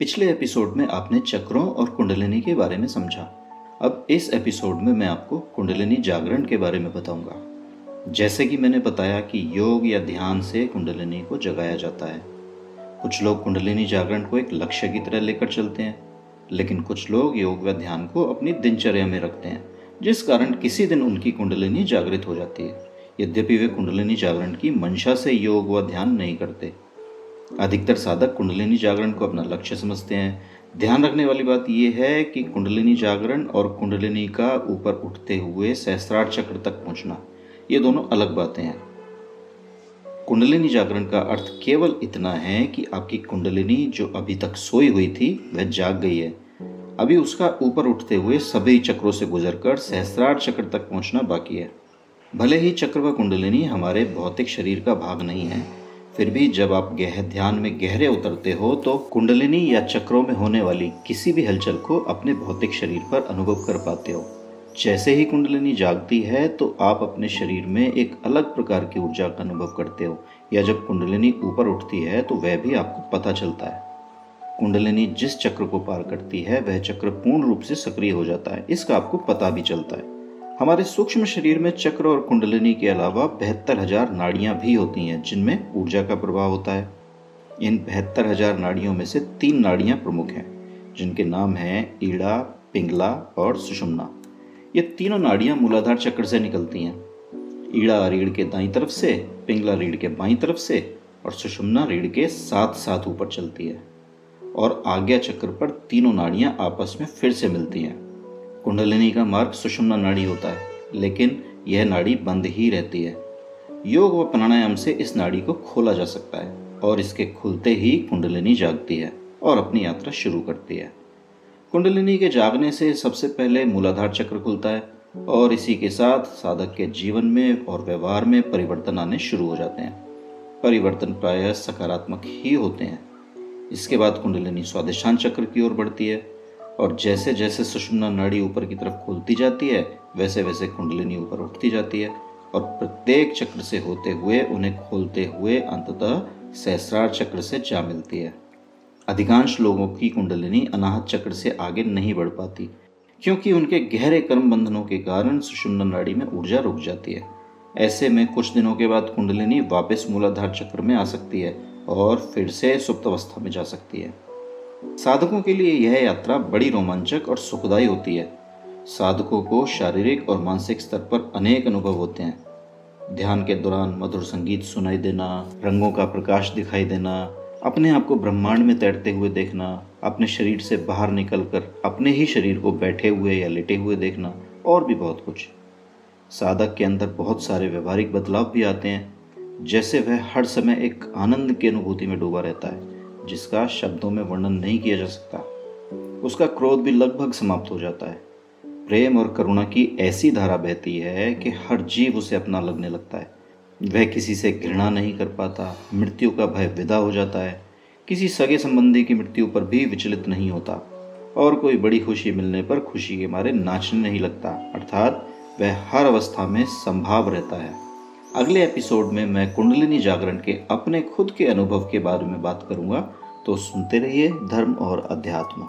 पिछले एपिसोड में आपने चक्रों और कुंडलिनी के बारे में समझा। अब इस एपिसोड में मैं आपको कुंडलिनी जागरण के बारे में बताऊँगा। जैसे कि मैंने बताया कि योग या ध्यान से कुंडलिनी को जगाया जाता है। कुछ लोग कुंडलिनी जागरण को एक लक्ष्य की तरह लेकर चलते हैं, लेकिन कुछ लोग योग व ध्यान को अपनी दिनचर्या में रखते हैं, जिस कारण किसी दिन उनकी कुंडलिनी जागृत हो जाती है। यद्यपि वे कुंडलिनी जागरण की मंशा से योग व ध्यान नहीं करते अधिकतर साधक कुंडलिनी जागरण को अपना लक्ष्य समझते हैं। ध्यान रखने वाली बात यह है कि कुंडलिनी जागरण और कुंडलिनी का ऊपर उठते हुए सहस्त्रार चक्र तक पहुँचना, ये दोनों अलग बातें हैं। कुंडलिनी जागरण का अर्थ केवल इतना है कि आपकी कुंडलिनी जो अभी तक सोई हुई थी, वह जाग गई है। अभी उसका ऊपर उठते हुए सभी चक्रों से गुजरकर सहस्त्रार चक्र तक पहुँचना बाकी है। भले ही चक्र व कुंडलिनी हमारे भौतिक शरीर का भाग नहीं है फिर भी जब आप गह, ध्यान में गहरे उतरते हो तो कुंडलिनी या चक्रों में होने वाली किसी भी हलचल को अपने भौतिक शरीर पर अनुभव कर पाते हो। जैसे ही कुंडलिनी जागती है तो आप अपने शरीर में एक अलग प्रकार की ऊर्जा का अनुभव करते हो, या जब कुंडलिनी ऊपर उठती है तो वह भी आपको पता चलता है। कुंडलिनी जिस चक्र को पार करती है, वह चक्र पूर्ण रूप से सक्रिय हो जाता है, इसका आपको पता भी चलता है। हमारे सूक्ष्म शरीर में चक्र और कुंडलिनी के अलावा बहत्तर हज़ार नाड़ियाँ भी होती हैं, जिनमें ऊर्जा का प्रभाव होता है। इन बहत्तर हज़ार नाड़ियों में से तीन नाड़ियाँ प्रमुख हैं, जिनके नाम हैं ईड़ा, पिंगला और सुषुम्ना। ये तीनों नाड़ियाँ मूलाधार चक्र से निकलती हैं। ईड़ा रीढ़ के दाई तरफ़ से, पिंगला रीढ़ के बाई तरफ़ से और सुषुम्ना रीढ़ के साथ साथ ऊपर चलती है। और आज्ञा चक्र पर तीनों नाड़ियाँ आपस में फिर से मिलती हैं। कुंडलिनी का मार्ग सुषुम्ना नाड़ी होता है, लेकिन यह नाड़ी बंद ही रहती है। योग व प्राणायाम से इस नाड़ी को खोला जा सकता है, और इसके खुलते ही कुंडलिनी जागती है और अपनी यात्रा शुरू करती है। कुंडलिनी के जागने से सबसे पहले मूलाधार चक्र खुलता है, और इसी के साथ साधक के जीवन में और व्यवहार में परिवर्तन आने शुरू हो जाते हैं। परिवर्तन प्रायः सकारात्मक ही होते हैं। इसके बाद कुंडलिनी स्वादिष्ठान चक्र की ओर बढ़ती है और जैसे जैसे सुषुम्ना नाड़ी ऊपर की तरफ़ खुलती जाती है, वैसे वैसे कुंडलिनी ऊपर उठती जाती है। और प्रत्येक चक्र से होते हुए, उन्हें खोलते हुए अंततः सहस्रार चक्र से जा मिलती है। अधिकांश लोगों की कुंडलिनी अनाहत चक्र से आगे नहीं बढ़ पाती, क्योंकि उनके गहरे कर्म बंधनों के कारण सुषुम्ना नाड़ी में ऊर्जा रुक जाती है। ऐसे में कुछ दिनों के बाद कुंडलिनी वापस मूलाधार चक्र में आ सकती है और फिर से सुप्त अवस्था में जा सकती है। साधकों के लिए यह यात्रा बड़ी रोमांचक और सुखदायी होती है। साधकों को शारीरिक और मानसिक स्तर पर अनेक अनुभव होते हैं। ध्यान के दौरान मधुर संगीत सुनाई देना, रंगों का प्रकाश दिखाई देना, अपने आप को ब्रह्मांड में तैरते हुए देखना, अपने शरीर से बाहर निकलकर अपने ही शरीर को बैठे हुए या लेटे हुए देखना, और भी बहुत कुछ। साधक के अंदर बहुत सारे व्यवहारिक बदलाव भी आते हैं, जैसे वह हर समय एक आनंद की अनुभूति में डूबा रहता है। जिसका शब्दों में वर्णन नहीं किया जा सकता। उसका क्रोध भी लगभग समाप्त हो जाता है। प्रेम और करुणा की ऐसी धारा बहती है कि हर जीव उसे अपना लगने लगता है। वह किसी से घृणा नहीं कर पाता, मृत्यु का भय विदा हो जाता है। किसी सगे संबंधी की मृत्यु पर भी विचलित नहीं होता। और कोई बड़ी खुशी मिलने पर खुशी के मारे नाचने नहीं लगता। अर्थात, वह हर अवस्था में संभाव रहता है। अगले एपिसोड में मैं कुंडलिनी जागरण के अपने खुद के अनुभव के बारे में बात करूँगा तो सुनते रहिए धर्म और अध्यात्म।